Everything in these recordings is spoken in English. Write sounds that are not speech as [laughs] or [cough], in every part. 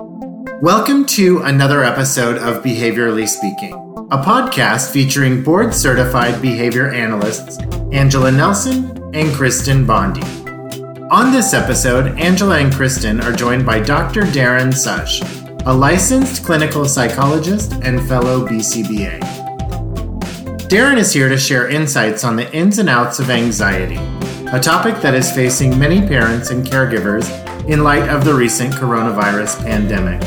Welcome to another episode of Behaviorally Speaking, a podcast featuring board certified behavior analysts Angela Nelson and Kristen Bondi. On this episode, Angela and Kristen are joined by Dr. Darren Sush, a licensed clinical psychologist and fellow BCBA. Darren is here to share insights on the ins and outs of anxiety, a topic that is facing many parents and caregivers in light of the recent coronavirus pandemic.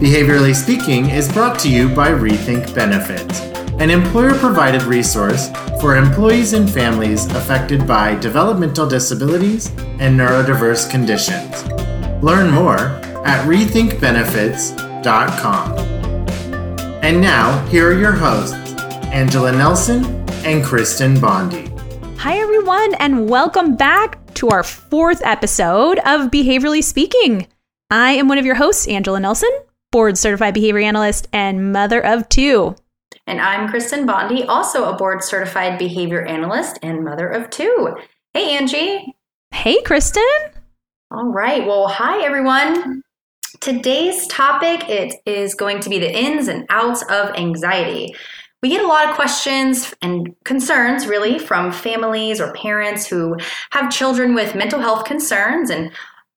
Behaviorally Speaking is brought to you by Rethink Benefits, an employer provided resource for employees and families affected by developmental disabilities and neurodiverse conditions. Learn more at rethinkbenefits.com. And now, here are your hosts, Angela Nelson and Kristen Bondi. Hi, everyone, and welcome back to our fourth episode of Behaviorally Speaking. I am one of your hosts, Angela Nelson, board certified behavior analyst and mother of two. And I'm Kristen Bondi, also a board certified behavior analyst and mother of two. Hey, Angie. Hey, Kristen. All right. Well, hi, everyone. Today's topic it is going to be the ins and outs of anxiety. We get a lot of questions and concerns, really, from families or parents who have children with mental health concerns, and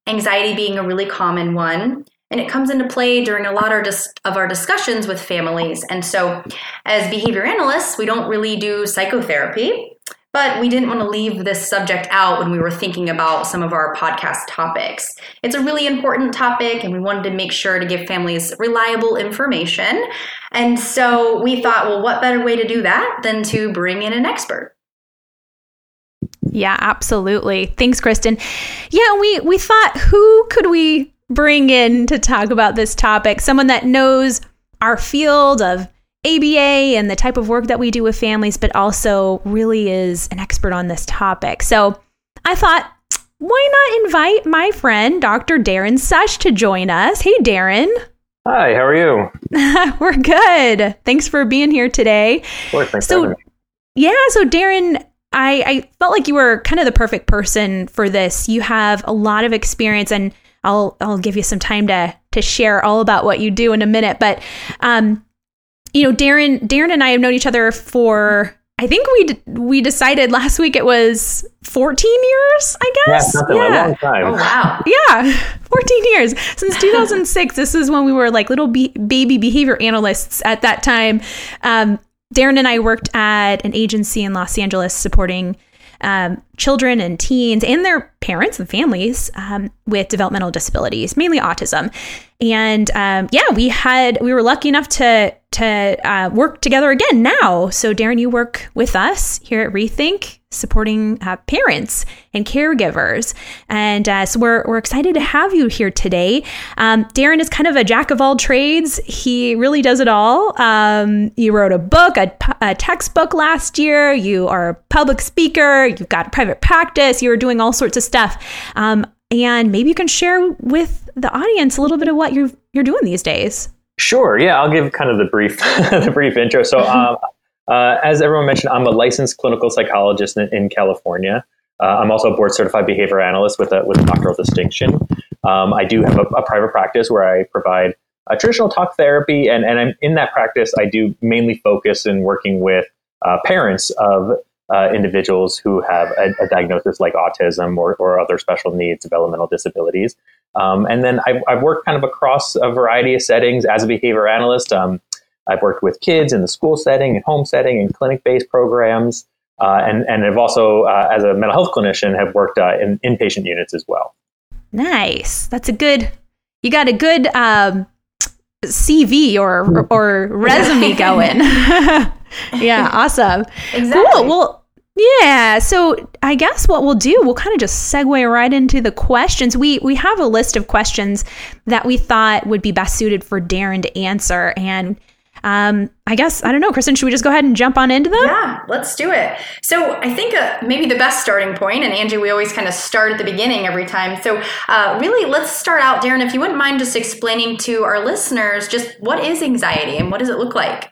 anxiety being a really common one. And it comes into play during a lot of our discussions with families. And so, as behavior analysts, we don't really do psychotherapy. But we didn't want to leave this subject out when we were thinking about some of our podcast topics. It's a really important topic, and we wanted to make sure to give families reliable information. And so we thought, well, what better way to do that than to bring in an expert? Yeah, absolutely. Thanks, Kristen. Yeah, we we thought who could we bring in to talk about this topic? Someone that knows our field of ABA and the type of work that we do with families, but also really is an expert on this topic. So I thought, why not invite my friend, Dr. Darren Sush, to join us? Hey, Darren. Hi, how are you? [laughs] We're good. Thanks for being here today. Of course, so, yeah, so Darren, I, I felt like you were kind of the perfect person for this. You have a lot of experience, and I'll I'll give you some time to to share all about what you do in a minute. But um, you know, Darren, Darren and I have known each other for I think we d- we decided last week it was 14 years, I guess. Yeah, yeah. a long time. Oh wow. Yeah, [laughs] 14 years since 2006. [laughs] this is when we were like little be- baby behavior analysts at that time. Um, Darren and I worked at an agency in Los Angeles supporting um, children and teens and their parents and families um, with developmental disabilities, mainly autism. And um, yeah, we had we were lucky enough to to uh, work together again now. So, Darren, you work with us here at Rethink, supporting uh, parents and caregivers. And uh, so, we're, we're excited to have you here today. Um, Darren is kind of a jack of all trades, he really does it all. Um, you wrote a book, a, a, textbook last year, you are a public speaker, you've got a private practice, you're doing all sorts of stuff. Um, and maybe you can share with the audience a little bit of what you're, you're doing these days. Sure. Yeah, I'll give kind of the brief [laughs] the brief intro. So, um, uh, as everyone mentioned, I'm a licensed clinical psychologist in, in California. Uh, I'm also a board certified behavior analyst with a with a doctoral distinction. Um, I do have a, a, private practice where I provide a traditional talk therapy, and and I'm, in that practice, I do mainly focus in working with uh, parents of uh, individuals who have a, a, diagnosis like autism or, or other special needs, developmental disabilities. Um, and then I've, I've, worked kind of across a variety of settings as a behavior analyst. Um, I've worked with kids in the school setting, and home setting, and clinic-based programs, uh, and and I've also, uh, as a mental health clinician, have worked uh, in inpatient units as well. Nice. That's a good. You got a good um, CV or or resume [laughs] going. [laughs] yeah, awesome. Exactly. Cool. Well, yeah. So I guess what we'll do, we'll kind of just segue right into the questions. We we have a list of questions that we thought would be best suited for Darren to answer, and um, I guess I don't know, Kristen. Should we just go ahead and jump on into them? Yeah, let's do it. So I think uh, maybe the best starting point, and Angie, we always kind of start at the beginning every time. So uh, really, let's start out, Darren. If you wouldn't mind just explaining to our listeners just what is anxiety and what does it look like.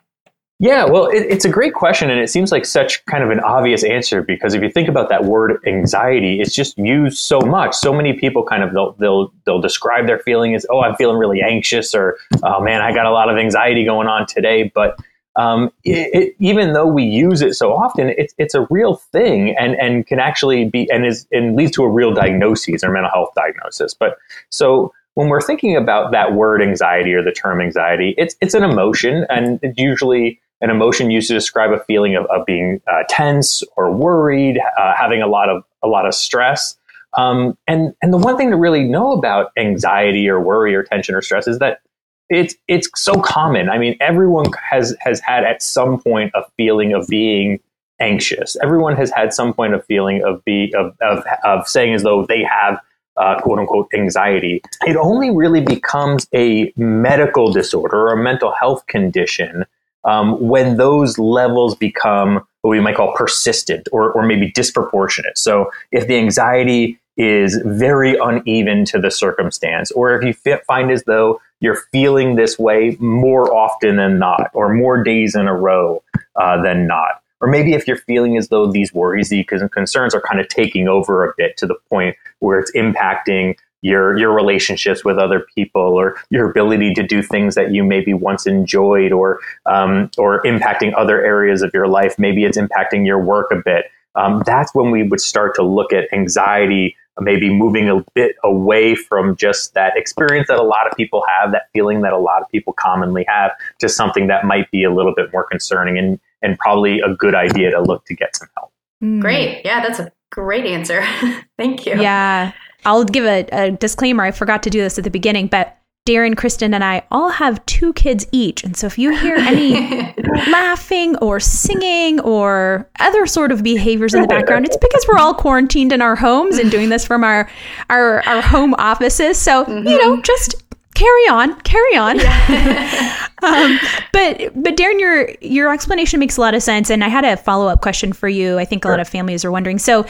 Yeah, well, it, it's a great question, and it seems like such kind of an obvious answer because if you think about that word anxiety, it's just used so much. So many people kind of they'll they'll, they'll describe their feeling as, "Oh, I'm feeling really anxious," or "Oh man, I got a lot of anxiety going on today." But um, it, it, even though we use it so often, it's it's a real thing, and and can actually be and is and leads to a real diagnosis or mental health diagnosis. But so when we're thinking about that word anxiety or the term anxiety, it's it's an emotion, and usually an emotion used to describe a feeling of, of being uh, tense or worried, uh, having a lot of a lot of stress. Um, and and the one thing to really know about anxiety or worry or tension or stress is that it's it's so common. I mean, everyone has has had at some point a feeling of being anxious. Everyone has had some point of feeling of be of of, of saying as though they have uh, quote unquote anxiety. It only really becomes a medical disorder or a mental health condition um, when those levels become what we might call persistent or, or maybe disproportionate. So if the anxiety is very uneven to the circumstance, or if you find as though you're feeling this way more often than not, or more days in a row uh, than not, or maybe if you're feeling as though these worries, these concerns are kind of taking over a bit to the point where it's impacting your your relationships with other people or your ability to do things that you maybe once enjoyed or um, or impacting other areas of your life. Maybe it's impacting your work a bit. Um, that's when we would start to look at anxiety maybe moving a bit away from just that experience that a lot of people have that feeling that a lot of people commonly have to something that might be a little bit more concerning and and probably a good idea to look to get some help. Mm. great. Yeah that's a great answer. [laughs] Thank you. Yeah I'll give a, a disclaimer. I forgot to do this at the beginning, but Darren, Kristen, and I all have two kids each. And so if you hear any [laughs] laughing or singing or other sort of behaviors in the background, it's because we're all quarantined in our homes and doing this from our our, our home offices. So, mm-hmm. you know, just carry on, carry on. Yeah. [laughs] [laughs] um, but but Darren, your your explanation makes a lot of sense. And I had a follow up question for you. I think a lot of families are wondering. So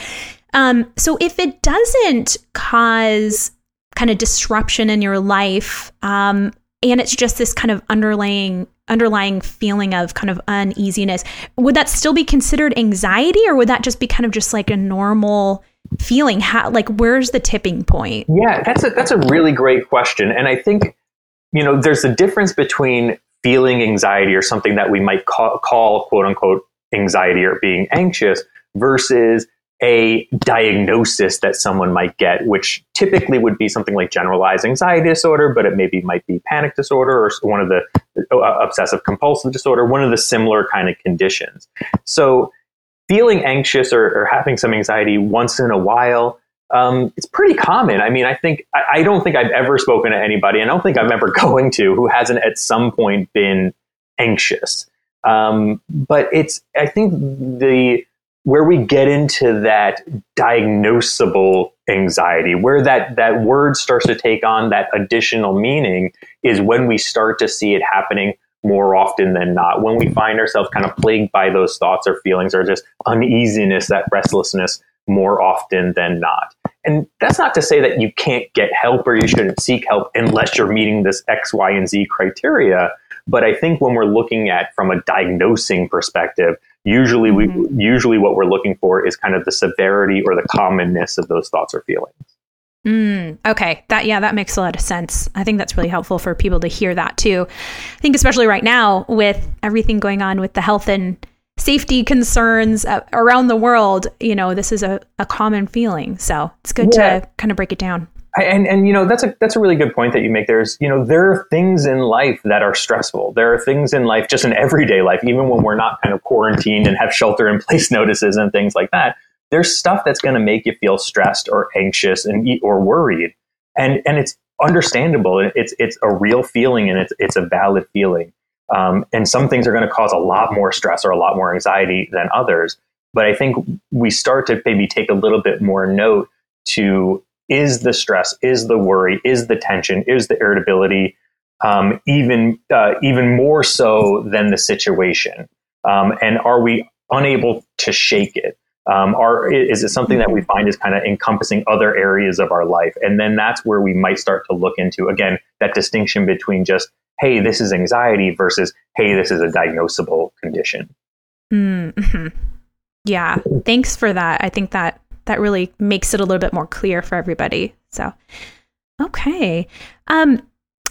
um, so if it doesn't cause kind of disruption in your life, um, and it's just this kind of underlying underlying feeling of kind of uneasiness, would that still be considered anxiety, or would that just be kind of just like a normal feeling? How like where's the tipping point? Yeah, that's a that's a really great question, and I think you know there's a difference between feeling anxiety or something that we might call, call quote unquote anxiety or being anxious versus a diagnosis that someone might get, which typically would be something like generalized anxiety disorder, but it maybe might be panic disorder or one of the uh, obsessive compulsive disorder, one of the similar kind of conditions. So feeling anxious or, or having some anxiety once in a while, um, it's pretty common. I mean, I think, I, I don't think I've ever spoken to anybody, and I don't think I'm ever [laughs] going to, who hasn't at some point been anxious. Um, but it's, I think the, where we get into that diagnosable anxiety, where that, that word starts to take on that additional meaning, is when we start to see it happening more often than not. When we find ourselves kind of plagued by those thoughts or feelings or just uneasiness, that restlessness more often than not. And that's not to say that you can't get help or you shouldn't seek help unless you're meeting this X, Y, and Z criteria. But I think when we're looking at from a diagnosing perspective, Usually, mm-hmm. we usually what we're looking for is kind of the severity or the commonness of those thoughts or feelings. Mm, okay, that yeah, that makes a lot of sense. I think that's really helpful for people to hear that too. I think especially right now with everything going on with the health and safety concerns uh, around the world, you know, this is a, a common feeling. So it's good yeah. to kind of break it down and and you know that's a that's a really good point that you make. There's you know there are things in life that are stressful. There are things in life, just in everyday life, even when we're not kind of quarantined and have shelter in place [laughs] notices and things like that. There's stuff that's going to make you feel stressed or anxious and or worried, and and it's understandable. It's it's a real feeling and it's it's a valid feeling. Um, and some things are going to cause a lot more stress or a lot more anxiety than others. But I think we start to maybe take a little bit more note to is the stress, is the worry, is the tension, is the irritability, um, even uh, even more so than the situation? Um, and are we unable to shake it? Um, are is it something that we mm-hmm. find is kind of encompassing other areas of our life? And then that's where we might start to look into again that distinction between just hey, this is anxiety versus, hey, this is a diagnosable condition. Mm-hmm. [laughs] Yeah. Thanks for that. I think that that really makes it a little bit more clear for everybody. So, okay. Um,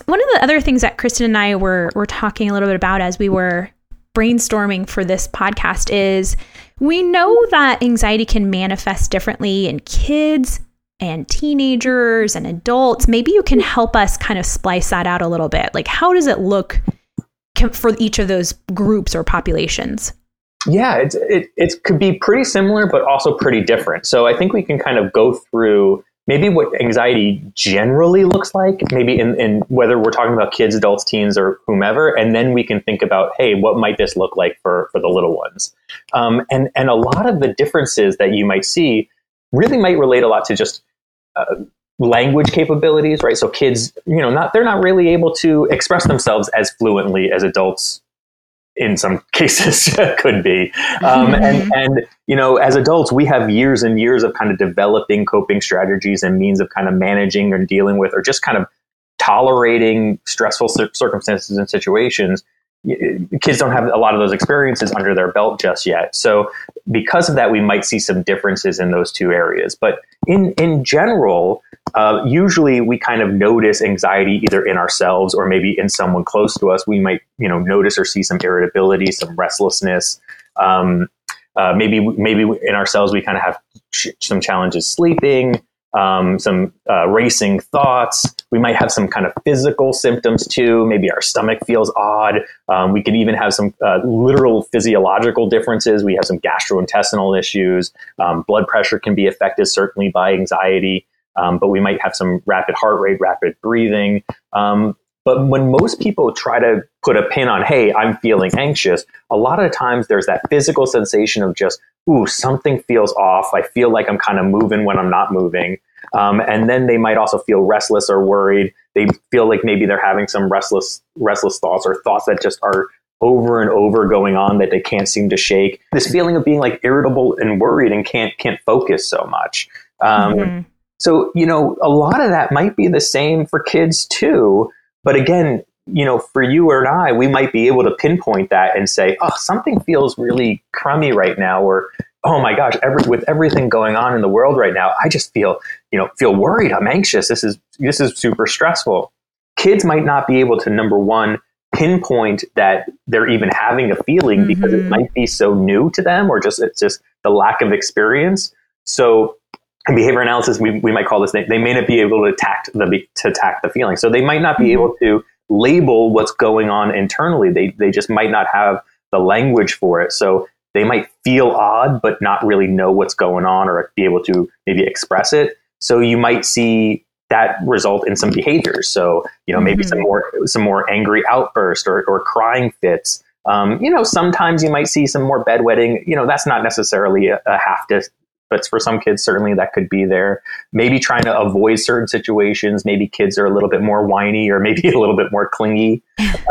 one of the other things that Kristen and I were were talking a little bit about as we were brainstorming for this podcast is we know that anxiety can manifest differently in kids and teenagers and adults. Maybe you can help us kind of splice that out a little bit. Like, how does it look for each of those groups or populations? Yeah, it, it, it could be pretty similar, but also pretty different. So I think we can kind of go through maybe what anxiety generally looks like, maybe in, in whether we're talking about kids, adults, teens, or whomever, and then we can think about, hey, what might this look like for, for the little ones? Um, and, and a lot of the differences that you might see really might relate a lot to just uh, language capabilities, right? So kids, you know, not they're not really able to express themselves as fluently as adults in some [laughs] cases [laughs] could be. Um, and, mm-hmm. and, you know, as adults, we have years and years of kind of developing coping strategies and means of kind of managing and dealing with, or just kind of tolerating stressful circumstances and situations. Kids don't have a lot of those experiences under their belt just yet. So, because of that, we might see some differences in those two areas. But in, in general, uh, usually we kind of notice anxiety either in ourselves or maybe in someone close to us. We might, you know, notice or see some irritability, some restlessness. Um, uh, maybe maybe in ourselves we kind of have some challenges sleeping, um, some uh, racing thoughts. We might have some kind of physical symptoms too. Maybe our stomach feels odd. Um, we could even have some uh, literal physiological differences. We have some gastrointestinal issues. Um, blood pressure can be affected certainly by anxiety um, but we might have some rapid heart rate, rapid breathing. Um, but when most people try to put a pin on, hey, I'm feeling anxious, a lot of times there's that physical sensation of just, ooh, something feels off. I feel like I'm kind of moving when I'm not moving. Um, and then they might also feel restless or worried. They feel like maybe they're having some restless, restless thoughts or thoughts that just are over and over going on that they can't seem to shake. This feeling of being like irritable and worried and can't can't focus so much. Um, mm-hmm. So, you know, a lot of that might be the same for kids too. But again, you know, for you or I, we might be able to pinpoint that and say, oh, something feels really crummy right now, or oh my gosh, every, with everything going on in the world right now, I just feel, you know, feel worried. I'm anxious. This is this is super stressful. Kids might not be able to number one pinpoint that they're even having a feeling mm-hmm. because it mm-hmm. might be so new to them, or just it's just the lack of experience. So in behavior analysis, we, we might call this, they, they may not be able to tact the, to tact the feeling. So they might not be mm-hmm. able to label what's going on internally. They, they just might not have the language for it. So they might feel odd, but not really know what's going on or be able to maybe express it. So you might see that result in some behaviors. So, you know, maybe mm-hmm. some more, some more angry outburst or, or crying fits. Um, you know, sometimes you might see some more bedwetting. You know, that's not necessarily a, a have to but for some kids, certainly that could be there. Maybe trying to avoid certain situations. Maybe kids are a little bit more whiny or maybe [laughs] a little bit more clingy.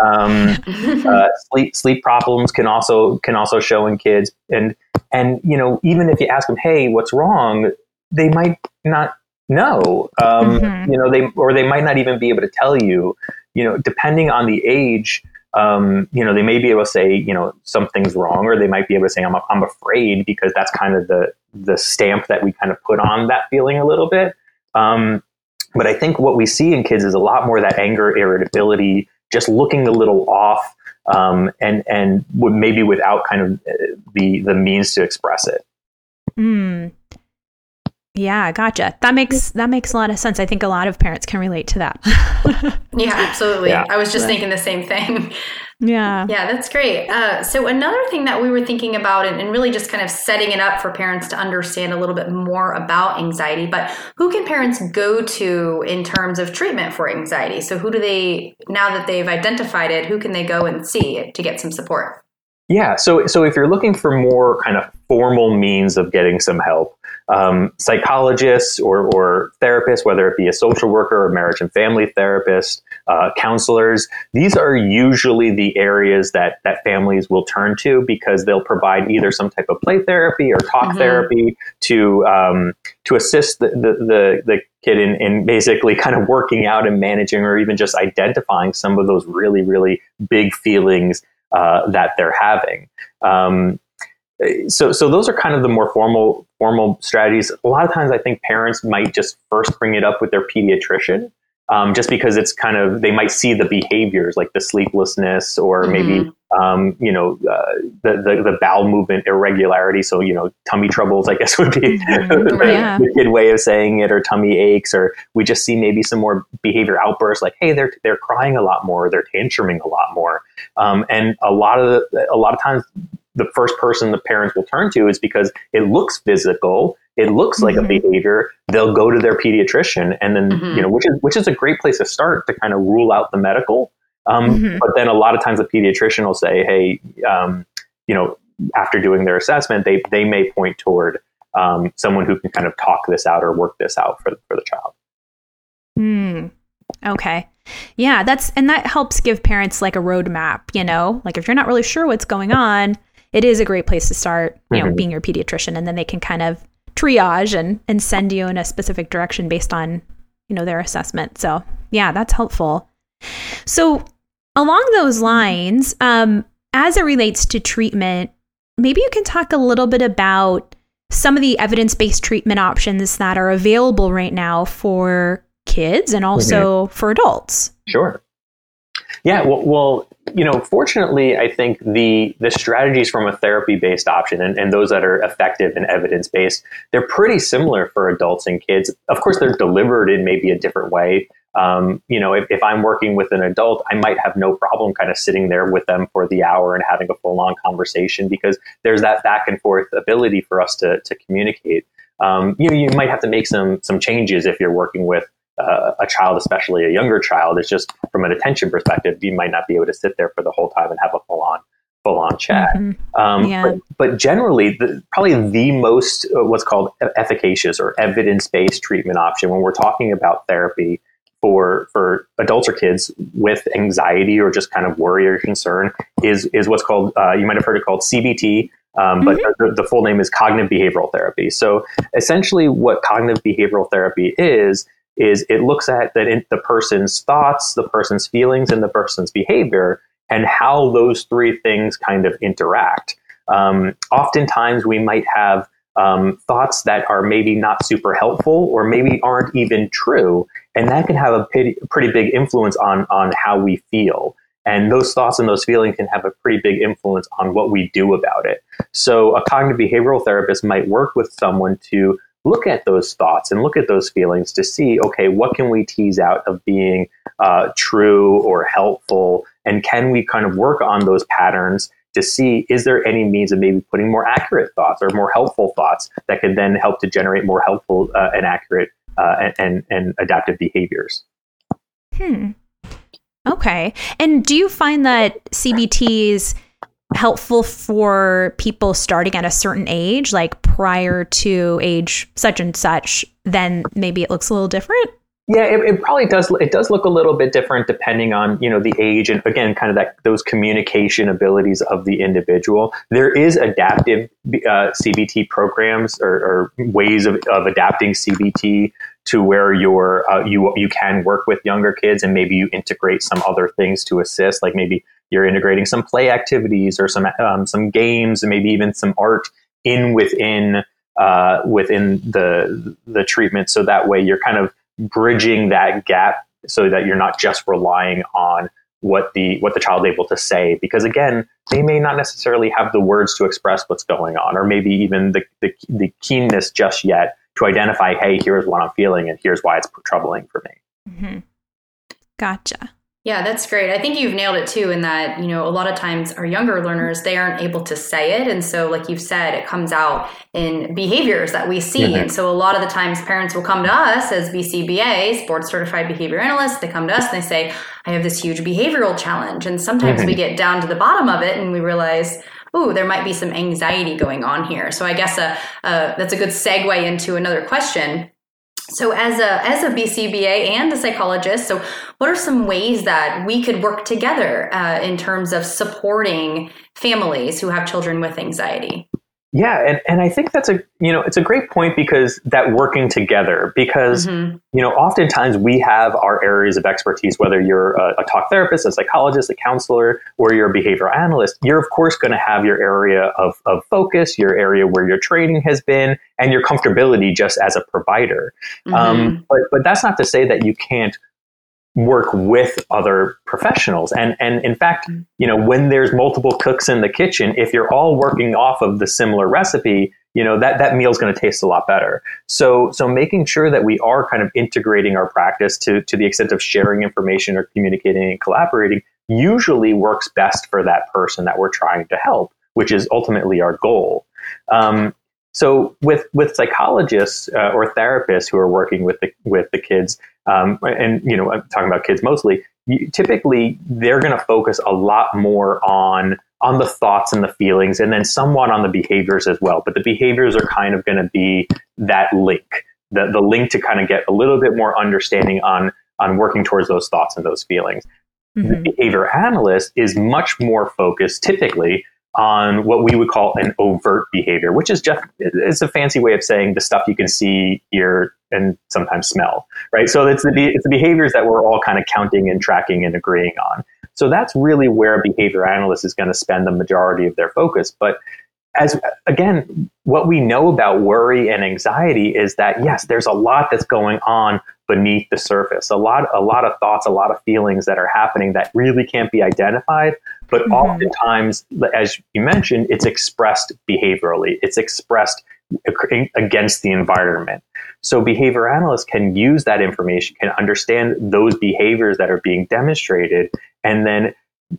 Um, [laughs] uh, sleep sleep problems can also can also show in kids. And and you know even if you ask them, hey, what's wrong? They might not know. Um, mm-hmm. You know they or they might not even be able to tell you. You know, depending on the age um, you know, they may be able to say, you know, something's wrong, or they might be able to say, I'm, I'm afraid, because that's kind of the, the stamp that we kind of put on that feeling a little bit. Um, but I think what we see in kids is a lot more that anger, irritability, just looking a little off, um, and and maybe without kind of uh, the the means to express it. Mm. Yeah, gotcha. That makes that makes a lot of sense. I think a lot of parents can relate to that. [laughs] yeah, absolutely. Yeah. I was just thinking the same thing. Yeah. [laughs] Yeah, that's great. Uh, so, another thing that we were thinking about and, and, really just kind of setting it up for parents to understand a little bit more about anxiety, but who can parents go to in terms of treatment for anxiety? So, who do they, now that they've identified it, who can they go and see to get some support? Yeah. So, so if you're looking for more kind of formal means of getting some help, um, psychologists or, or therapists, whether it be a social worker or marriage and family therapist, uh, counselors. These are usually the areas that that families will turn to because they'll provide either some type of play therapy or talk mm-hmm. therapy to um, to assist the the, the, the kid in, in basically kind of working out and managing or even just identifying some of those really really big feelings uh, that they're having. Um, so so those are kind of the more formal formal strategies. A lot of times, I think parents might just first bring it up with their pediatrician, um, just because it's kind of they might see the behaviors like the sleeplessness or mm-hmm. maybe um, you know uh, the, the, the bowel movement irregularity. So you know tummy troubles, I guess [laughs] would be mm-hmm. the, yeah. the kid way of saying it, or tummy aches, or we just see maybe some more behavior outbursts like hey they're they're crying a lot more, they're tantruming a lot more, um, and a lot of the, a lot of times the first person the parents will turn to is because it looks physical it looks like mm-hmm. a behavior they'll go to their pediatrician and then mm-hmm. you know which is which is a great place to start to kind of rule out the medical um, mm-hmm. but then a lot of times the pediatrician will say hey um, you know after doing their assessment they they may point toward um, someone who can kind of talk this out or work this out for, for the child mm. okay yeah that's and that helps give parents like a roadmap you know like if you're not really sure what's going on it is a great place to start, you know, mm-hmm. being your pediatrician, and then they can kind of triage and and send you in a specific direction based on you know their assessment. So yeah, that's helpful. So along those lines, um, as it relates to treatment, maybe you can talk a little bit about some of the evidence based treatment options that are available right now for kids and also mm-hmm. for adults. Sure. Yeah, well, well, you know, fortunately, I think the the strategies from a therapy based option and, and those that are effective and evidence based, they're pretty similar for adults and kids. Of course, they're delivered in maybe a different way. Um, you know, if, if I'm working with an adult, I might have no problem kind of sitting there with them for the hour and having a full on conversation because there's that back and forth ability for us to to communicate. Um, you know, you might have to make some some changes if you're working with uh, a child, especially a younger child, it's just from an attention perspective, you might not be able to sit there for the whole time and have a full on full on chat. Mm-hmm. Um, yeah. but, but, generally, the, probably the most uh, what's called efficacious or evidence based treatment option when we're talking about therapy for for adults or kids with anxiety or just kind of worry or concern is is what's called uh, you might have heard it called CBT. Um, but mm-hmm. the, the, full name is cognitive behavioral therapy. So essentially, what cognitive behavioral therapy is is it looks at that in the person's thoughts, the person's feelings, and the person's behavior, and how those three things kind of interact. Um, oftentimes, we might have um, thoughts that are maybe not super helpful or maybe aren't even true, and that can have a pretty, pretty big influence on on how we feel. And those thoughts and those feelings can have a pretty big influence on what we do about it. So, a cognitive behavioral therapist might work with someone to look at those thoughts and look at those feelings to see okay what can we tease out of being uh, true or helpful? And can we kind of work on those patterns to see is there any means of maybe putting more accurate thoughts or more helpful thoughts that could then help to generate more helpful uh, and accurate uh, and, and, and adaptive behaviors? Hmm. Okay. And do you find that cbt's helpful for people starting at a certain age, like prior to age such and such, then maybe it looks a little different? Yeah, it, it, probably does. It does look a little bit different depending on you know the age and again, kind of that those communication abilities of the individual. There is adaptive uh, CBT programs or, or ways of, of, adapting CBT to where you're uh, you you can work with younger kids and maybe you integrate some other things to assist, like maybe you're integrating some play activities or some um, some games and maybe even some art in within uh, within the the treatment. So that way you're kind of bridging that gap so that you're not just relying on what the what the child's able to say. Because again they may not necessarily have the words to express what's going on or maybe even the, the, the keenness just yet to identify hey here's what i'm feeling and here's why it's troubling for me. Mm-hmm. gotcha yeah, that's great. I think you've nailed it too, in that, you know, a lot of times our younger learners, they aren't able to say it. And so, like you've said, it comes out in behaviors that we see. Mm-hmm. And so, a lot of the times, parents will come to us as BCBAs, board certified behavior analysts. They come to us and they say, I have this huge behavioral challenge. And sometimes mm-hmm. we get down to the bottom of it and we realize, ooh, there might be some anxiety going on here. So, I guess a, uh, that's a good segue into another question So, as a as a BCBA and a psychologist, so what are some ways that we could work together uh, in terms of supporting families who have children with anxiety? Yeah, and, and I think that's a you know it's a great point because that working together because mm-hmm. you know oftentimes we have our areas of expertise whether you're a, a, talk therapist, a psychologist, a counselor, or you're a behavioral analyst, you're of course going to have your area of, of focus, your area where your training has been, and your comfortability just as a provider. Mm-hmm. Um, but but that's not to say that you can't work with other professionals. And and in fact you know when there's multiple cooks in the kitchen if you're all working off of the similar recipe you know that that meal's going to taste a lot better. So so making sure that we are kind of integrating our practice to to the extent of sharing information or communicating and collaborating usually works best for that person that we're trying to help which is ultimately our goal. Um, so with with psychologists uh, or therapists who are working with the with the kids, um, and you know, I'm talking about kids mostly. You, typically, they're going to focus a lot more on on the thoughts and the feelings, and then somewhat on the behaviors as well. But the behaviors are kind of going to be that link, the the link to kind of get a little bit more understanding on on working towards those thoughts and those feelings. Mm-hmm. The behavior analyst is much more focused, typically, on what we would call an overt behavior, which is just it's a fancy way of saying the stuff you can see, hear, and sometimes smell, right? So it's the it's the behaviors that we're all kind of counting and tracking and agreeing on. So that's really where a behavior analyst is going to spend the majority of their focus. But as again, what we know about worry and anxiety is that yes, there's a lot that's going on beneath the surface. A lot, a lot of thoughts, a lot of feelings that are happening that really can't be identified. But mm-hmm. oftentimes, as you mentioned, it's expressed behaviorally. It's expressed against the environment. So behavior analysts can use that information, can understand those behaviors that are being demonstrated, and then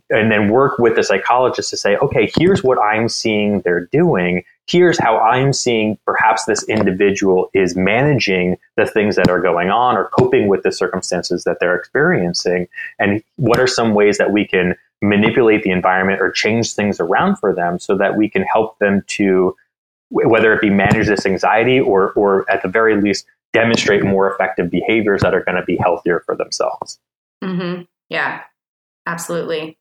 and then work with the psychologist to say, okay, here's what I'm seeing they're doing. Here's how I'm seeing perhaps this individual is managing the things that are going on or coping with the circumstances that they're experiencing. And what are some ways that we can manipulate the environment or change things around for them so that we can help them to, whether it be manage this anxiety or, or at the very least, demonstrate more effective behaviors that are going to be healthier for themselves. Mm-hmm. Yeah, absolutely.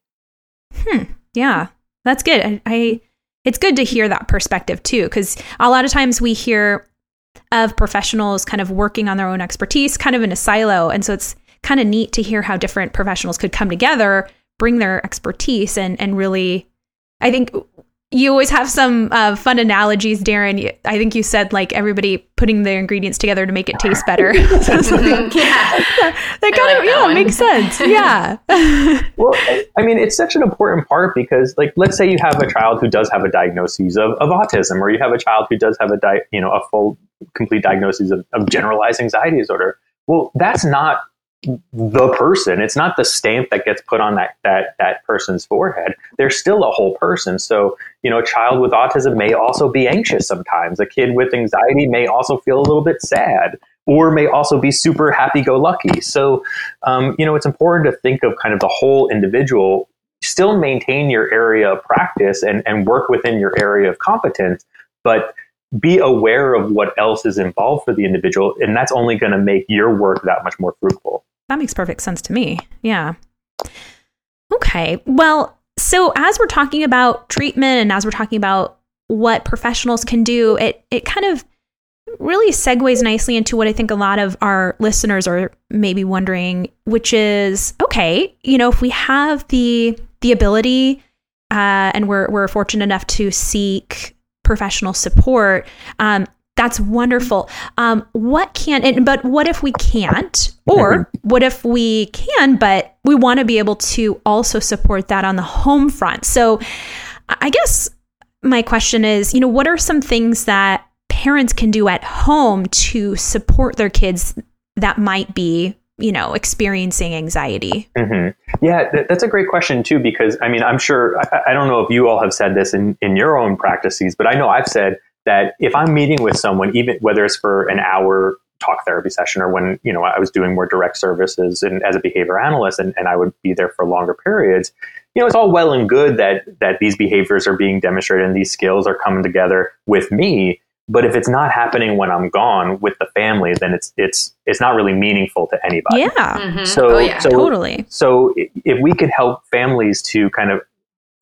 Hmm. Yeah, that's good. I, I it's good to hear that perspective too, because a lot of times we hear of professionals kind of working on their own expertise, kind of in a silo, and so it's kind of neat to hear how different professionals could come together, bring their expertise, and and really, I think you always have some uh, fun analogies, Darren. I think you said like everybody putting the ingredients together to make it taste better. [laughs] [laughs] yeah. [laughs] that kind of yeah makes sense. Yeah. well, I mean, it's such an important part because, like, let's say you have a child who does have a diagnosis of, of autism, or you have a child who does have a di- you know a full complete diagnosis of, of generalized anxiety disorder. Well, that's not the person. It's not the stamp that gets put on that that that person's forehead. They're still a whole person. So, you know, a child with autism may also be anxious sometimes. A kid with anxiety may also feel a little bit sad or may also be super happy go lucky. So, um, you know, it's important to think of kind of the whole individual, still maintain your area of practice and, and work within your area of competence, but be aware of what else is involved for the individual. And that's only going to make your work that much more fruitful. That makes perfect sense to me. Yeah. Okay. Well, so as we're talking about treatment and as we're talking about what professionals can do, it it kind of really segues nicely into what I think a lot of our listeners are maybe wondering, which is okay, you know, if we have the the ability uh, and we're we're fortunate enough to seek professional support, um, that's wonderful. Um, what can it, but what if we can't? Or what if we can, but we want to be able to also support that on the home front? So I guess my question is, you know, what are some things that parents can do at home to support their kids that might be you know experiencing anxiety mm-hmm. yeah th- that's a great question too because i mean i'm sure I, I, don't know if you all have said this in, in your own practices but i know i've said that if I'm meeting with someone, even whether it's for an hour talk therapy session or when you know I was doing more direct services and as a behavior analyst and, and I would be there for longer periods, you know, it's all well and good that that these behaviors are being demonstrated and these skills are coming together with me. But if it's not happening when I'm gone with the family, then it's it's it's not really meaningful to anybody. Yeah. Mhm. So, oh, yeah. so Totally. so if we could help families to kind of,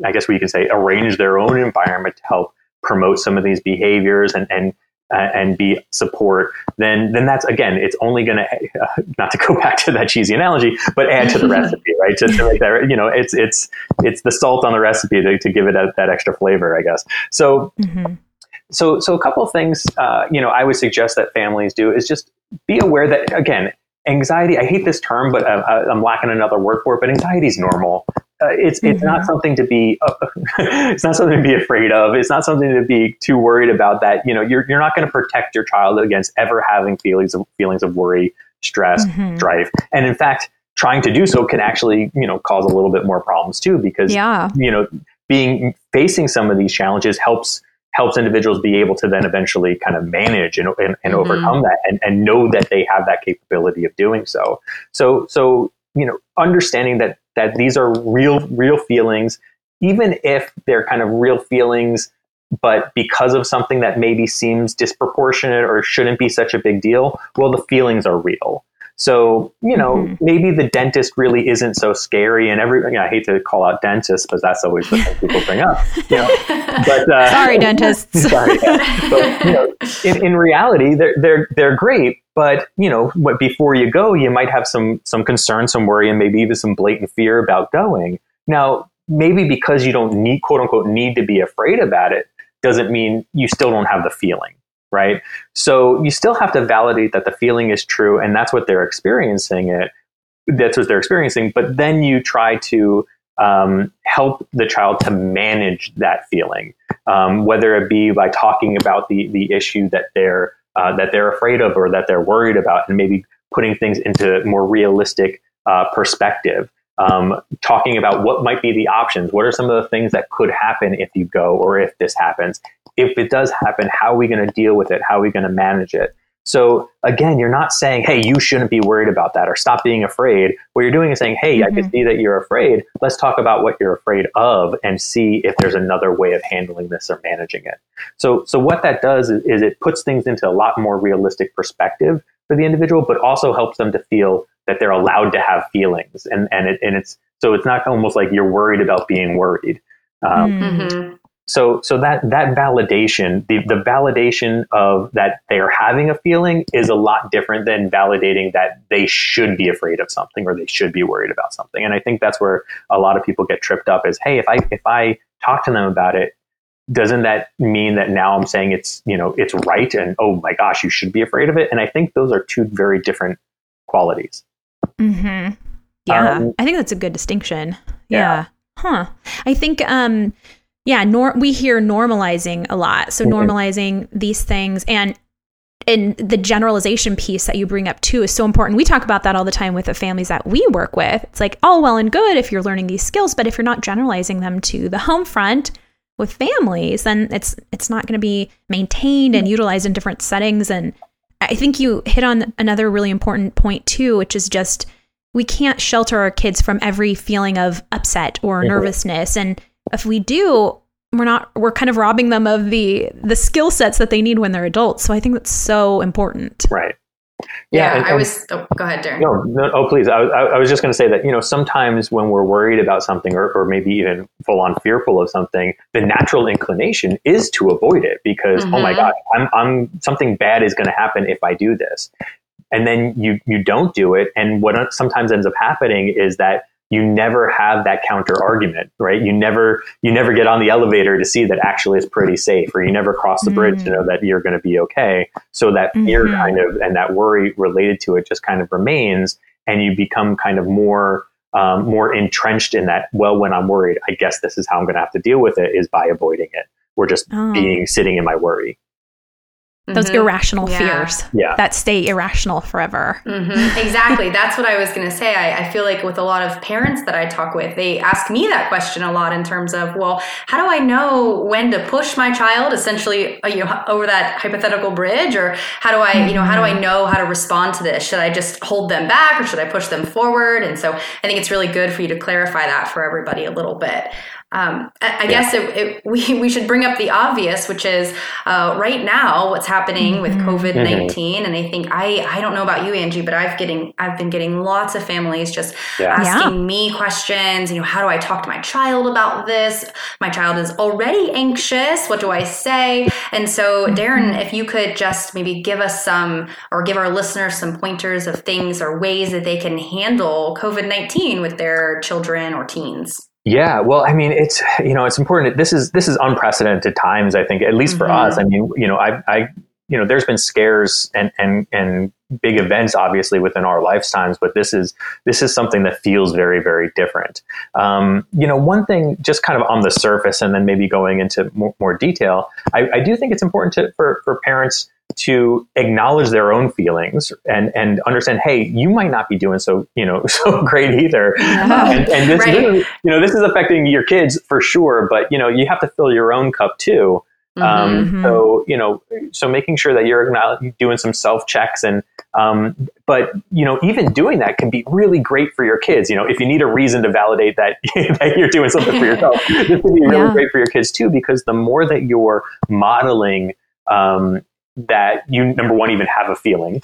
I guess we can say, arrange their own environment to help promote some of these behaviors and and uh, and be support, then then that's again, it's only going to uh, not to go back to that cheesy analogy, but add to the [laughs] recipe, right? Just to make that you know, it's it's it's the salt on the recipe to, to give it that, that extra flavor, I guess. So hmm so so a couple of things uh, you know i would suggest that families do is just be aware that again anxiety i hate this term but uh, I- i'm lacking another word for it but anxiety is normal uh, it's it's not something to be uh, [laughs] it's not something to be afraid of it's not something to be too worried about that you know you're, you're not going to protect your child against ever having feelings of feelings of worry stress Mhm. strife and in fact trying to do so can actually you know cause a little bit more problems too because Yeah. you know being facing some of these challenges helps helps individuals be able to then eventually kind of manage and, and, and Mhm. overcome that and, and know that they have that capability of doing so so so you know understanding that that these are real real feelings even if they're kind of real feelings but because of something that maybe seems disproportionate or shouldn't be such a big deal well the feelings are real so you know Mhm. maybe the dentist really isn't so scary and every you know, i hate to call out dentists because that's always the thing people bring up you know [laughs] but uh, Sorry, dentists. [laughs] sorry but you know in, in reality they're they're they're great but you know what before you go you might have some some concern some worry and maybe even some blatant fear about going now maybe because you don't need quote unquote need to be afraid about it doesn't mean you still don't have the feeling right so you still have to validate that the feeling is true and that's what they're experiencing it that's what they're experiencing but then you try to um, help the child to manage that feeling um, whether it be by talking about the the issue that they're uh, that they're afraid of or that they're worried about, and maybe putting things into more realistic uh, perspective. Um, talking about what might be the options. What are some of the things that could happen if you go or if this happens? If it does happen, how are we going to deal with it? How are we going to manage it? So again, you're not saying, "Hey, you shouldn't be worried about that," or "Stop being afraid." What you're doing is saying, "Hey, I can see that you're afraid. Let's talk about what you're afraid of and see if there's another way of handling this or managing it." So, so what that does is, is it puts things into a lot more realistic perspective for the individual, but also helps them to feel that they're allowed to have feelings, and and it, and it's so it's not almost like you're worried about being worried. Um, Mm. Mhm. so so that that validation the, the validation of that they're having a feeling is a lot different than validating that they should be afraid of something or they should be worried about something and i think that's where a lot of people get tripped up is hey if i if i talk to them about it doesn't that mean that now i'm saying it's you know it's right and oh my gosh you should be afraid of it and i think those are two very different qualities hmm Yeah, Um, I think that's a good distinction. Yeah. Yeah. Huh. I think um yeah, nor- we hear normalizing a lot. So Mhm. normalizing these things and and the generalization piece that you bring up too is so important. We talk about that all the time with the families that we work with. It's like all well and good if you're learning these skills, but if you're not generalizing them to the home front with families, then it's it's not going to be maintained and utilized in different settings and I think you hit on another really important point too, which is just we can't shelter our kids from every feeling of upset or Mhm. nervousness. And if we do, we're not we're kind of robbing them of the the skill sets that they need when they're adults. So I think that's so important. right Yeah, and- I was. Oh, go ahead, Darren. No, no, oh, please. I, I, I was just going to say that, you know, sometimes when we're worried about something or, or maybe even full on fearful of something, the natural inclination is to avoid it because, oh my Mhm. God, I'm, I'm, something bad is going to happen if I do this. And then you, you don't do it. And what sometimes ends up happening is that you never have that counter argument, right? You never, you never get on the elevator to see that actually it's pretty safe, or you never cross the bridge to Mm. know that you're going to be okay. So that fear Mhm. kind of and that worry related to it just kind of remains, and you become kind of more um, more entrenched in that. Well, when I'm worried, I guess this is how I'm going to have to deal with it is by avoiding it. We're just Oh. being sitting in my worry. Those Mhm. irrational Yeah. fears Yeah. that stay irrational forever. Mhm, exactly. That's what I was going to say. I, I feel like with a lot of parents that I talk with, they ask me that question a lot in terms of, well, how do I know when to push my child essentially uh, you know, over that hypothetical bridge? Or how do I, you know, how do I know how to respond to this? Should I just hold them back or should I push them forward? And so I think it's really good for you to clarify that for everybody a little bit. Um, I, I yeah. guess it, it, [laughs] we, we should bring up the obvious, which is uh, right now what's happening mm-hmm. with COVID 19 mm-hmm. And I think I I don't know about you, Angie, but I've getting I've been getting lots of families just yeah. asking yeah. me questions. You know, how do I talk to my child about this? My child is already anxious. What do I say? And so, mm-hmm. Darren, if you could just maybe give us some or give our listeners some pointers of things or ways that they can handle COVID 19 with their children or teens. Yeah, well, I mean, it's you know, it's important. This is this is unprecedented times. I think, at least mm-hmm. for us. I mean, you know, I, I, you know, there's been scares and and and big events, obviously, within our lifetimes, but this is this is something that feels very very different. Um, you know, one thing, just kind of on the surface, and then maybe going into more, more detail, I, I do think it's important to for for parents to acknowledge their own feelings and and understand hey you might not be doing so you know [laughs] so great either yeah. and, and this, right. this, you know this is affecting your kids for sure but you know you have to fill your own cup too um, mm-hmm. so you know so making sure that you're doing some self checks and um, but you know even doing that can be really great for your kids you know if you need a reason to validate that [laughs] that you're doing something for yourself this can be really yeah. great for your kids too because the more that you're modeling um, that you number one even have a feeling.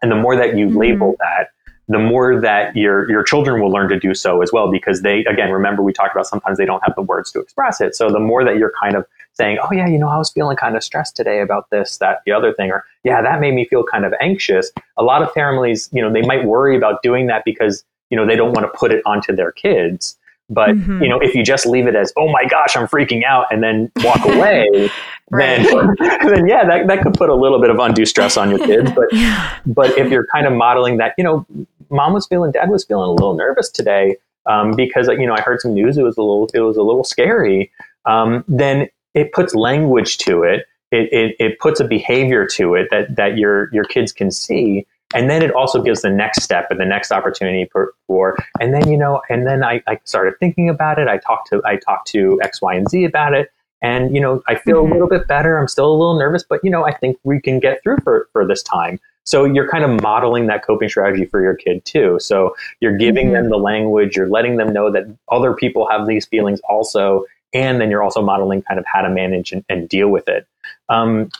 And the more that you mm-hmm. label that the more that your your children will learn to do so as well because they again remember we talked about sometimes they don't have the words to express it. So the more that you're kind of saying oh yeah you know i was feeling kind of stressed today about this that the other thing or yeah that made me feel kind of anxious a lot of families you know they might worry about doing that because you know they don't want to put it onto their kids but mm-hmm. you know, if you just leave it as "Oh my gosh, I'm freaking out," and then walk away, [laughs] then [laughs] then yeah, that, that could put a little bit of undue stress on your kids. But [laughs] yeah. but if you're kind of modeling that, you know, mom was feeling, dad was feeling a little nervous today um, because you know I heard some news. It was a little it was a little scary. Um, then it puts language to it. It, it, it puts a behavior to it that, that your your kids can see and then it also gives the next step and the next opportunity for, for and then you know and then I, I started thinking about it. I talked to i talked to x y and z about it. And you know i feel mm-hmm. a little bit better. I'm still a little nervous but you know i think we can get through for, for this time. So you're kind of modeling that coping strategy for your kid too. So you're giving mm-hmm. them the language. You're letting them know that other people have these feelings also. And then you're also modeling kind of how to manage and, and deal with it. Um,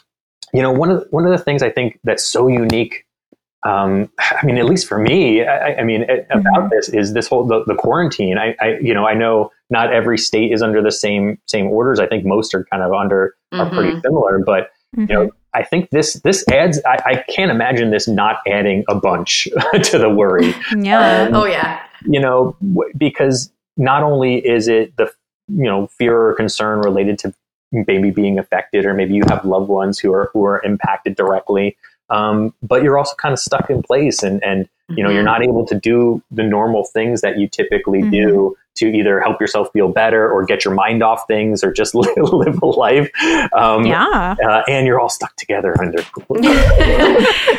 you know one of one of the things i think that's so unique um, I mean, at least for me, I, I mean, it, mm-hmm. about this is this whole the, the quarantine. I, I, you know, I know not every state is under the same same orders. I think most are kind of under mm-hmm. are pretty mm-hmm. similar. But mm-hmm. you know, mm-hmm. I think this this adds. I, I, can't imagine this not adding a bunch [laughs] to the worry. [laughs] Yeah. Um, oh yeah. You know, w- because not only is it the you know fear or concern related to maybe being affected, or maybe you have loved ones who are who are impacted directly um, but you're also kind of stuck in place and and you know mm-hmm. you're not able to do the normal things that you typically mm-hmm. do to either help yourself feel better or get your mind off things or just [laughs] live, live a life um, yeah uh, and you're all stuck together under [laughs]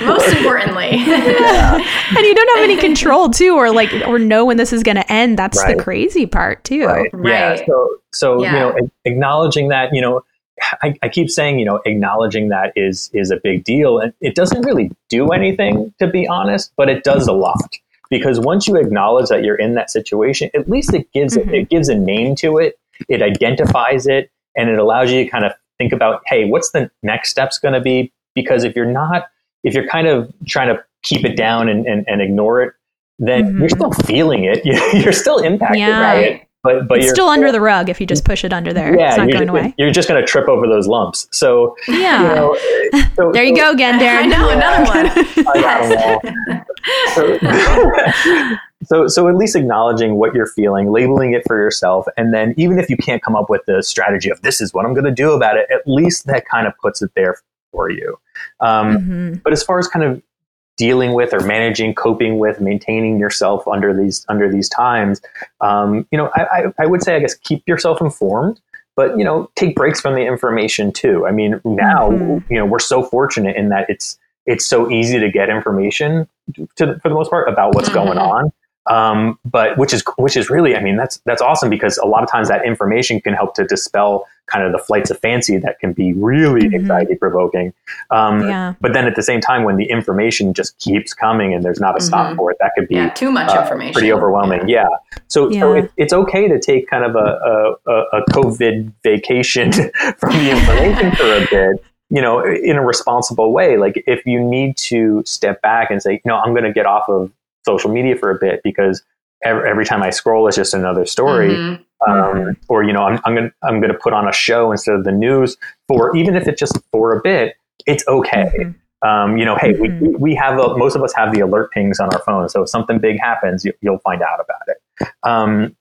most importantly yeah. and you don't have any control too or like or know when this is going to end that's right. the crazy part too right. right. yeah so so yeah. you know acknowledging that you know I, I, keep saying, you know, acknowledging that is is a big deal, and it doesn't really do anything, to be honest, but it does a lot because once you acknowledge that you're in that situation, at least it gives mm-hmm. it, it gives a name to it, it identifies it, and it allows you to kind of think about, hey, what's the next steps going to be? Because if you're not, if you're kind of trying to keep it down and, and, and ignore it, then mm-hmm. you're still feeling it. [laughs] You're still impacted yeah. by it but but it's still under the rug if you just push it under there. Yeah, it's not going away. You're just going to trip over those lumps. So yeah, you know, [laughs] so, there you so, go again, [laughs] Darren. I know another [laughs] one. so, so so at least acknowledging what you're feeling, labeling it for yourself, and then even if you can't come up with the strategy of this is what I'm going to do about it, at least that kind of puts it there for you. Um, mm-hmm. But as far as kind of dealing with or managing, coping with, maintaining yourself under these under these times. Um, you know, I, I, I, would say, I guess, keep yourself informed, but you know, take breaks from the information too. I mean, now mm-hmm. you know we're so fortunate in that it's it's so easy to get information to, for the most part about what's mm-hmm. going on. Um, but which is which is really, I mean, that's that's awesome because a lot of times that information can help to dispel kind of the flights of fancy that can be really Mhm. anxiety provoking. Um, Yeah. But then at the same time, when the information just keeps coming and there's not a stop Mhm. for it, that could be Yeah, too much uh, information. pretty overwhelming. Yeah. So, so Yeah. it, it's okay to take kind of a, a, a- a COVID vacation [laughs] from the information for [laughs] a bit, you know, in a responsible way. Like if you need to step back and say, you know, I'm going to get off of social media for a bit because every, every time I scroll, it's just another story. Mhm. Um, Mhm. or you know, I'm, I'm gonna I'm gonna put on a show instead of the news for even if it's just for a bit. It's okay. Mhm. Um, you know, hey, we, we have a, most of us have the alert pings on our phone, so if something big happens, you, you'll find out about it. Um,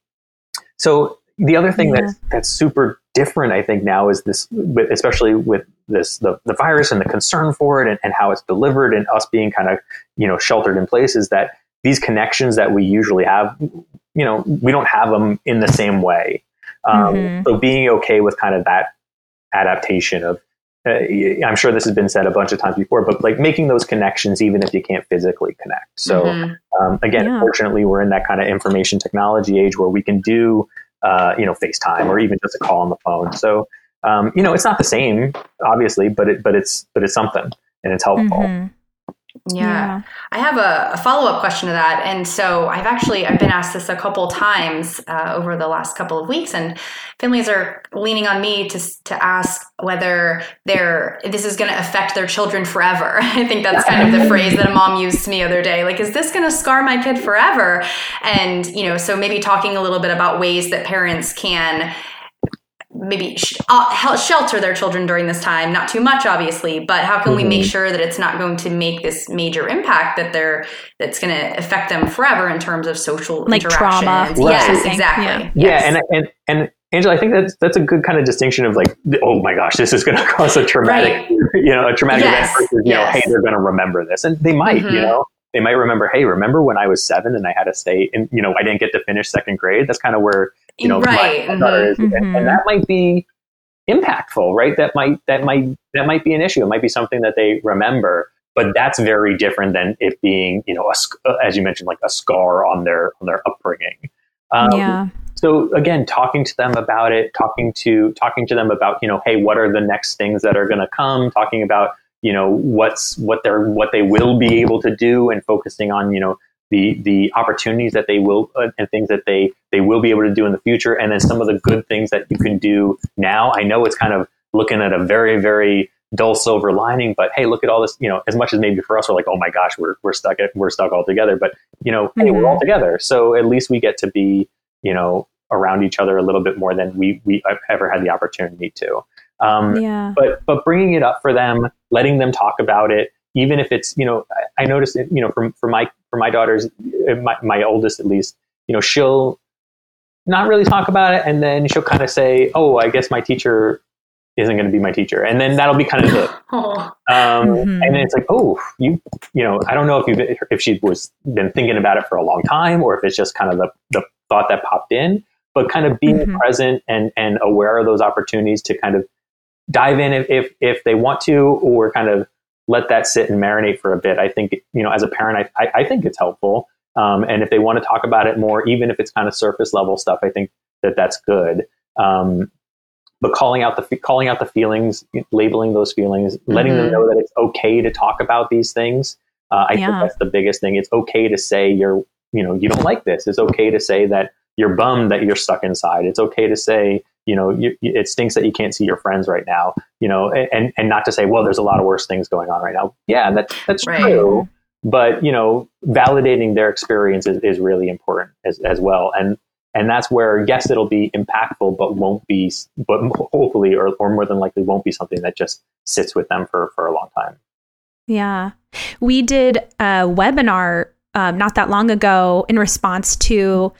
so the other thing Yeah. that's that's super different, I think, now is this, especially with this the, the virus and the concern for it and, and how it's delivered and us being kind of you know sheltered in place is that these connections that we usually have, you know, we don't have them in the same way. Um, Mhm. So being okay with kind of that adaptation of uh, I'm sure this has been said a bunch of times before, but like making those connections even if you can't physically connect. So Mhm. um, again, Yeah. fortunately, we're in that kind of information technology age where we can do uh, you know FaceTime or even just a call on the phone. So um, you know it's not the same, obviously, but it but it's but it's something and it's helpful. Mhm. Yeah. I have a, a follow up question to that, and so I've actually I've been asked this a couple times uh, over the last couple of weeks, and families are leaning on me to to ask whether they're this is going to affect their children forever. [laughs] I think that's kind of the phrase that a mom used to me the other day. Like, is this going to scar my kid forever? And you know, so maybe talking a little bit about ways that parents can maybe sh- uh, hel- shelter their children during this time not too much obviously but how can we make sure that it's not going to make this major impact that they're that's going to affect them forever in terms of social Like trauma. interactions? Yes processing, exactly. Yeah. Yeah, and and and Angela, I think that's that's a good kind of distinction of like, oh my gosh, this is going [laughs] to cause a traumatic, [laughs] you know, a traumatic Yes, event versus, you know, hey, they're going to remember this, and they might, Mhm. you know, they might remember, hey, remember when I was seven and I had to stay, and you know, I didn't get to finish second grade. That's kind of where you know right my daughter is, and, Mhm. and that might be impactful, right? That might that might that might be an issue. It might be something that they remember. But that's very different than it being, you know, a, uh, as you mentioned, like a scar on their on their upbringing. Um, yeah. so again talking to them about it talking to talking to them about you know hey what are the next things that are going to come talking about you know what's what they're what they will be able to do and focusing on you know the the opportunities that they will uh, and things that they they will be able to do in the future and then some of the good things that you can do now. I know it's kind of looking at a very very dull silver lining but hey look at all this you know as much as maybe for us we're like oh my gosh we're, we're stuck at, we're stuck all together but you know hey we're all together. So at least we get to be you know around each other a little bit more than we we ever had the opportunity to. Um, Yeah. but but bringing it up for them letting them talk about it even if it's you know i, I noticed it, you know from for my for my daughters uh, my, my oldest at least you know she'll not really talk about it and then she'll kind of say oh i guess my teacher isn't going to be my teacher and then that'll be kind of it [laughs] oh, um, Mhm. and then it's like, oh, you, you know, I don't know if you've if she was been thinking about it for a long time or if it's just kind of the, the thought that popped in, but kind of being Mhm. present and and aware of those opportunities to kind of dive in if, if if they want to or kind of let that sit and marinate for a bit. I think you know, as a parent, I I, I think it's helpful. Um, and if they want to talk about it more, even if it's kind of surface level stuff, I think that that's good. Um, but calling out the calling out the feelings, labeling those feelings, letting them Mhm. know that it's okay to talk about these things. Uh, I Yeah. think that's the biggest thing. It's okay to say you're, you know, you don't like this. It's okay to say that you're bummed that you're stuck inside. It's okay to say, you know, you, it stinks that you can't see your friends right now. You know, and and not to say, well, there's a lot of worse things going on right now. Yeah, that that's Right. true. But you know, validating their experience is, is really important as, as well. And and that's where yes it'll be impactful but won't be but hopefully or, or more than likely won't be something that just sits with them for, for a long time Yeah. We did a webinar um, not that long ago in response to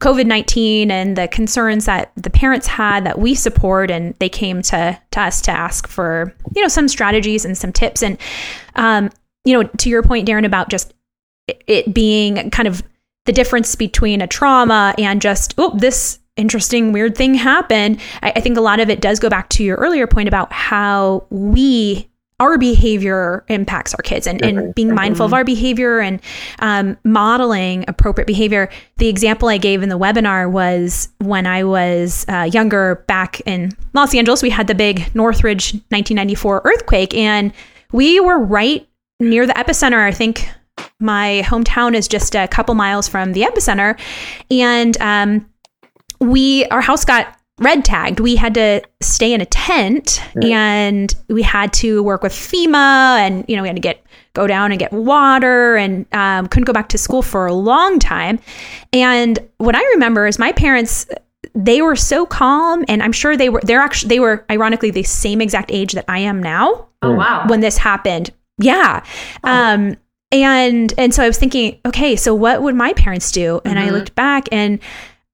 COVID 19 and the concerns that the parents had that we support. And they came to, to us to ask for, you know, some strategies and some tips. And, um, you know, to your point, Darren, about just it- being kind of the difference between a trauma and just, oh, this interesting, weird thing happened. I, I think a lot of it does go back to your earlier point about how we our behavior impacts our kids and, and being mindful of our behavior and um, modeling appropriate behavior. The example I gave in the webinar was when I was uh, younger back in Los Angeles, we had the big Northridge 1994 earthquake, and we were right near the epicenter. I think my hometown is just a couple miles from the epicenter. And um, we, our house got red tagged. We had to stay in a tent right. and we had to work with FEMA and, you know, we had to get, go down and get water and um, couldn't go back to school for a long time. And what I remember is my parents, they were so calm and I'm sure they were, they're actually, they were ironically the same exact age that I am now. Oh, wow. When this happened. Yeah. Oh. Um, and and so I was thinking, okay, so what would my parents do? And mm-hmm. I looked back and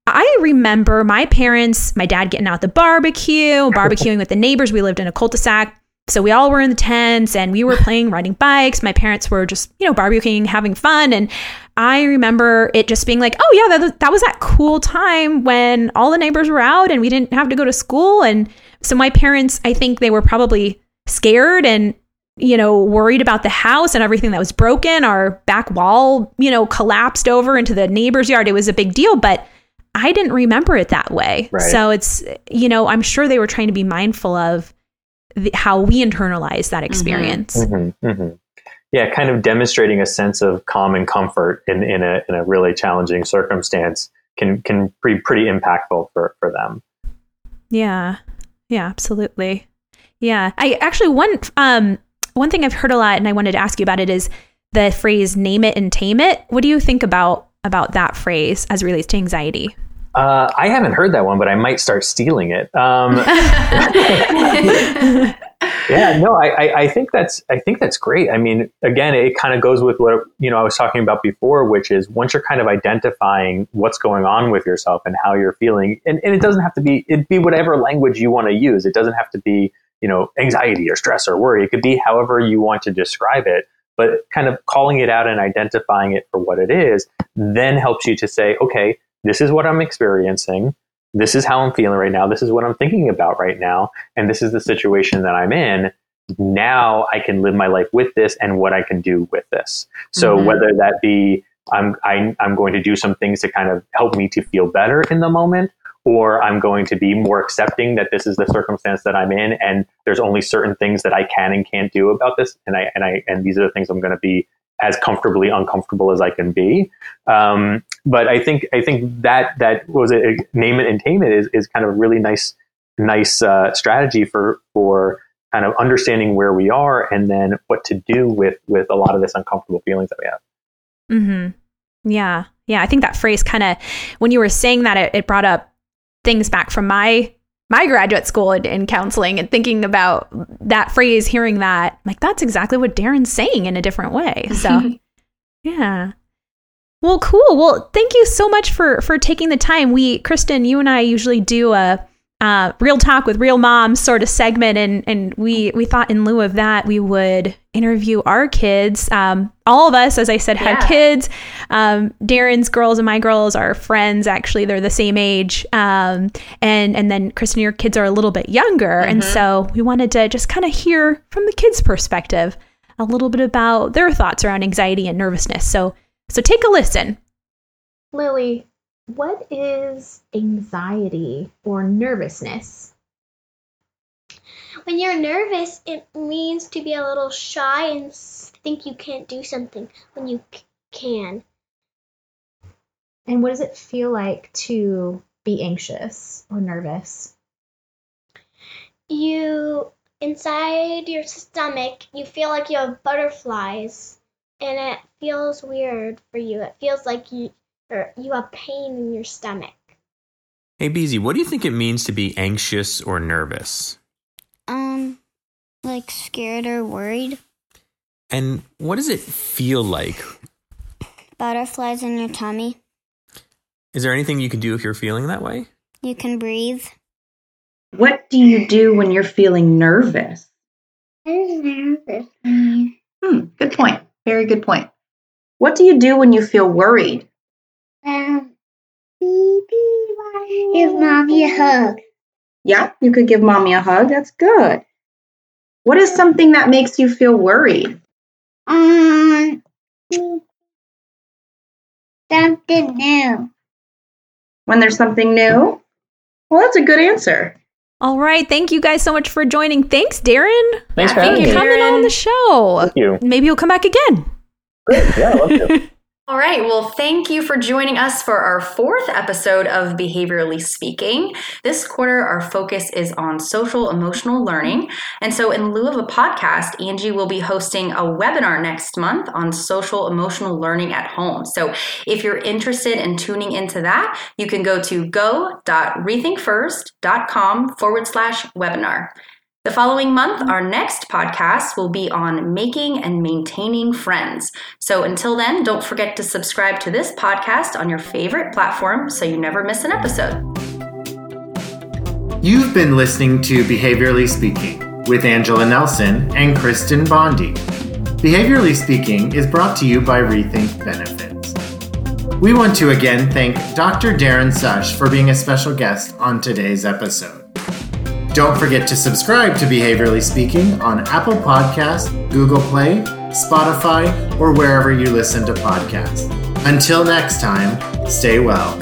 I remember my parents, my dad getting out the barbecue, barbecuing with the neighbors. We lived in a cul-de-sac. So we all were in the tents and we were playing riding bikes. My parents were just, you know, barbecuing, having fun. And I remember it just being like, oh, yeah, that, that was that cool time when all the neighbors were out and we didn't have to go to school. And so my parents, I think they were probably scared and, you know, worried about the house and everything that was broken. Our back wall, you know, collapsed over into the neighbor's yard. It was a big deal. But I didn't remember it that way. Right. So it's, you know, I'm sure they were trying to be mindful of the, how we internalize that mm-hmm. experience. Mm-hmm, mm-hmm. Yeah, kind of demonstrating a sense of calm and comfort in, in, a, in a really challenging circumstance can, can be pretty impactful for, for them. Yeah. Yeah, absolutely. Yeah. I actually, one, um, one thing I've heard a lot and I wanted to ask you about it is the phrase name it and tame it. What do you think about about that phrase as relates to anxiety? Uh, I haven't heard that one, but I might start stealing it. Um, [laughs] [laughs] yeah, no, I, I, think that's I think that's great. I mean, again, it kind of goes with what you know I was talking about before, which is once you're kind of identifying what's going on with yourself and how you're feeling, and, and it doesn't have to be it be whatever language you want to use. It doesn't have to be you know anxiety or stress or worry. It could be however you want to describe it but kind of calling it out and identifying it for what it is then helps you to say, okay, this is what I'm experiencing. This is how I'm feeling right now. This is what I'm thinking about right now. And this is the situation that I'm in. Now I can live my life with this and what I can do with this. So mm-hmm. whether that be I'm, I, I'm going to do some things to kind of help me to feel better in the moment, or I'm going to be more accepting that this is the circumstance that I'm in, and there's only certain things that I can and can't do about this, and I and I and these are the things I'm going to be as comfortably uncomfortable as I can be. Um, but I think I think that that was it. Name it and tame it is is kind of a really nice nice uh, strategy for for kind of understanding where we are and then what to do with with a lot of this uncomfortable feelings that we have. Mm-hmm. Yeah. Yeah. I think that phrase kind of when you were saying that it, it brought up things back from my my graduate school in, in, counseling and thinking about that phrase, hearing that, like that's exactly what Darren's saying in a different way. So, [laughs] yeah. Well, cool. Well, thank you so much for for taking the time. We, Kristen, you and I usually do a uh, real talk with real moms sort of segment, and and we we thought in lieu of that we would interview our kids. Um, all of us, as I said, had yeah. kids. Um, Darren's girls and my girls are friends. Actually, they're the same age, um, and and then Kristen, your kids are a little bit younger, mm-hmm. and so we wanted to just kind of hear from the kids' perspective a little bit about their thoughts around anxiety and nervousness. So so take a listen. Lily, what is anxiety or nervousness? When you're nervous, it means to be a little shy and think you can't do something when you c- can. And what does it feel like to be anxious or nervous? You, inside your stomach, you feel like you have butterflies and it feels weird for you. It feels like you or you have pain in your stomach. Hey, Beezy, what do you think it means to be anxious or nervous? Um, like scared or worried. And what does it feel like? Butterflies in your tummy. Is there anything you can do if you're feeling that way? You can breathe. What do you do when you're feeling nervous? nervous. Hmm, good point. Very good point. What do you do when you feel worried? Um, give mommy a hug. Yeah, you could give mommy a hug. That's good. What is something that makes you feel worried? Um, something new. When there's something new? Well, that's a good answer. All right. Thank you guys so much for joining. Thanks, Darren. Thanks for Yeah, having me. you. Coming on the show. Thank you. Maybe you'll come back again. Great. Yeah, I love to. [laughs] All right. Well, thank you for joining us for our fourth episode of Behaviorally Speaking. This quarter, our focus is on social emotional learning. And so, in lieu of a podcast, Angie will be hosting a webinar next month on social emotional learning at home. So, if you're interested in tuning into that, you can go to go.rethinkfirst.com forward slash webinar. The following month, our next podcast will be on making and maintaining friends. So until then, don't forget to subscribe to this podcast on your favorite platform so you never miss an episode. You've been listening to Behaviorally Speaking with Angela Nelson and Kristen Bondi. Behaviorally Speaking is brought to you by Rethink Benefits. We want to again thank Dr. Darren Sush for being a special guest on today's episode. Don't forget to subscribe to Behaviorally Speaking on Apple Podcasts, Google Play, Spotify, or wherever you listen to podcasts. Until next time, stay well.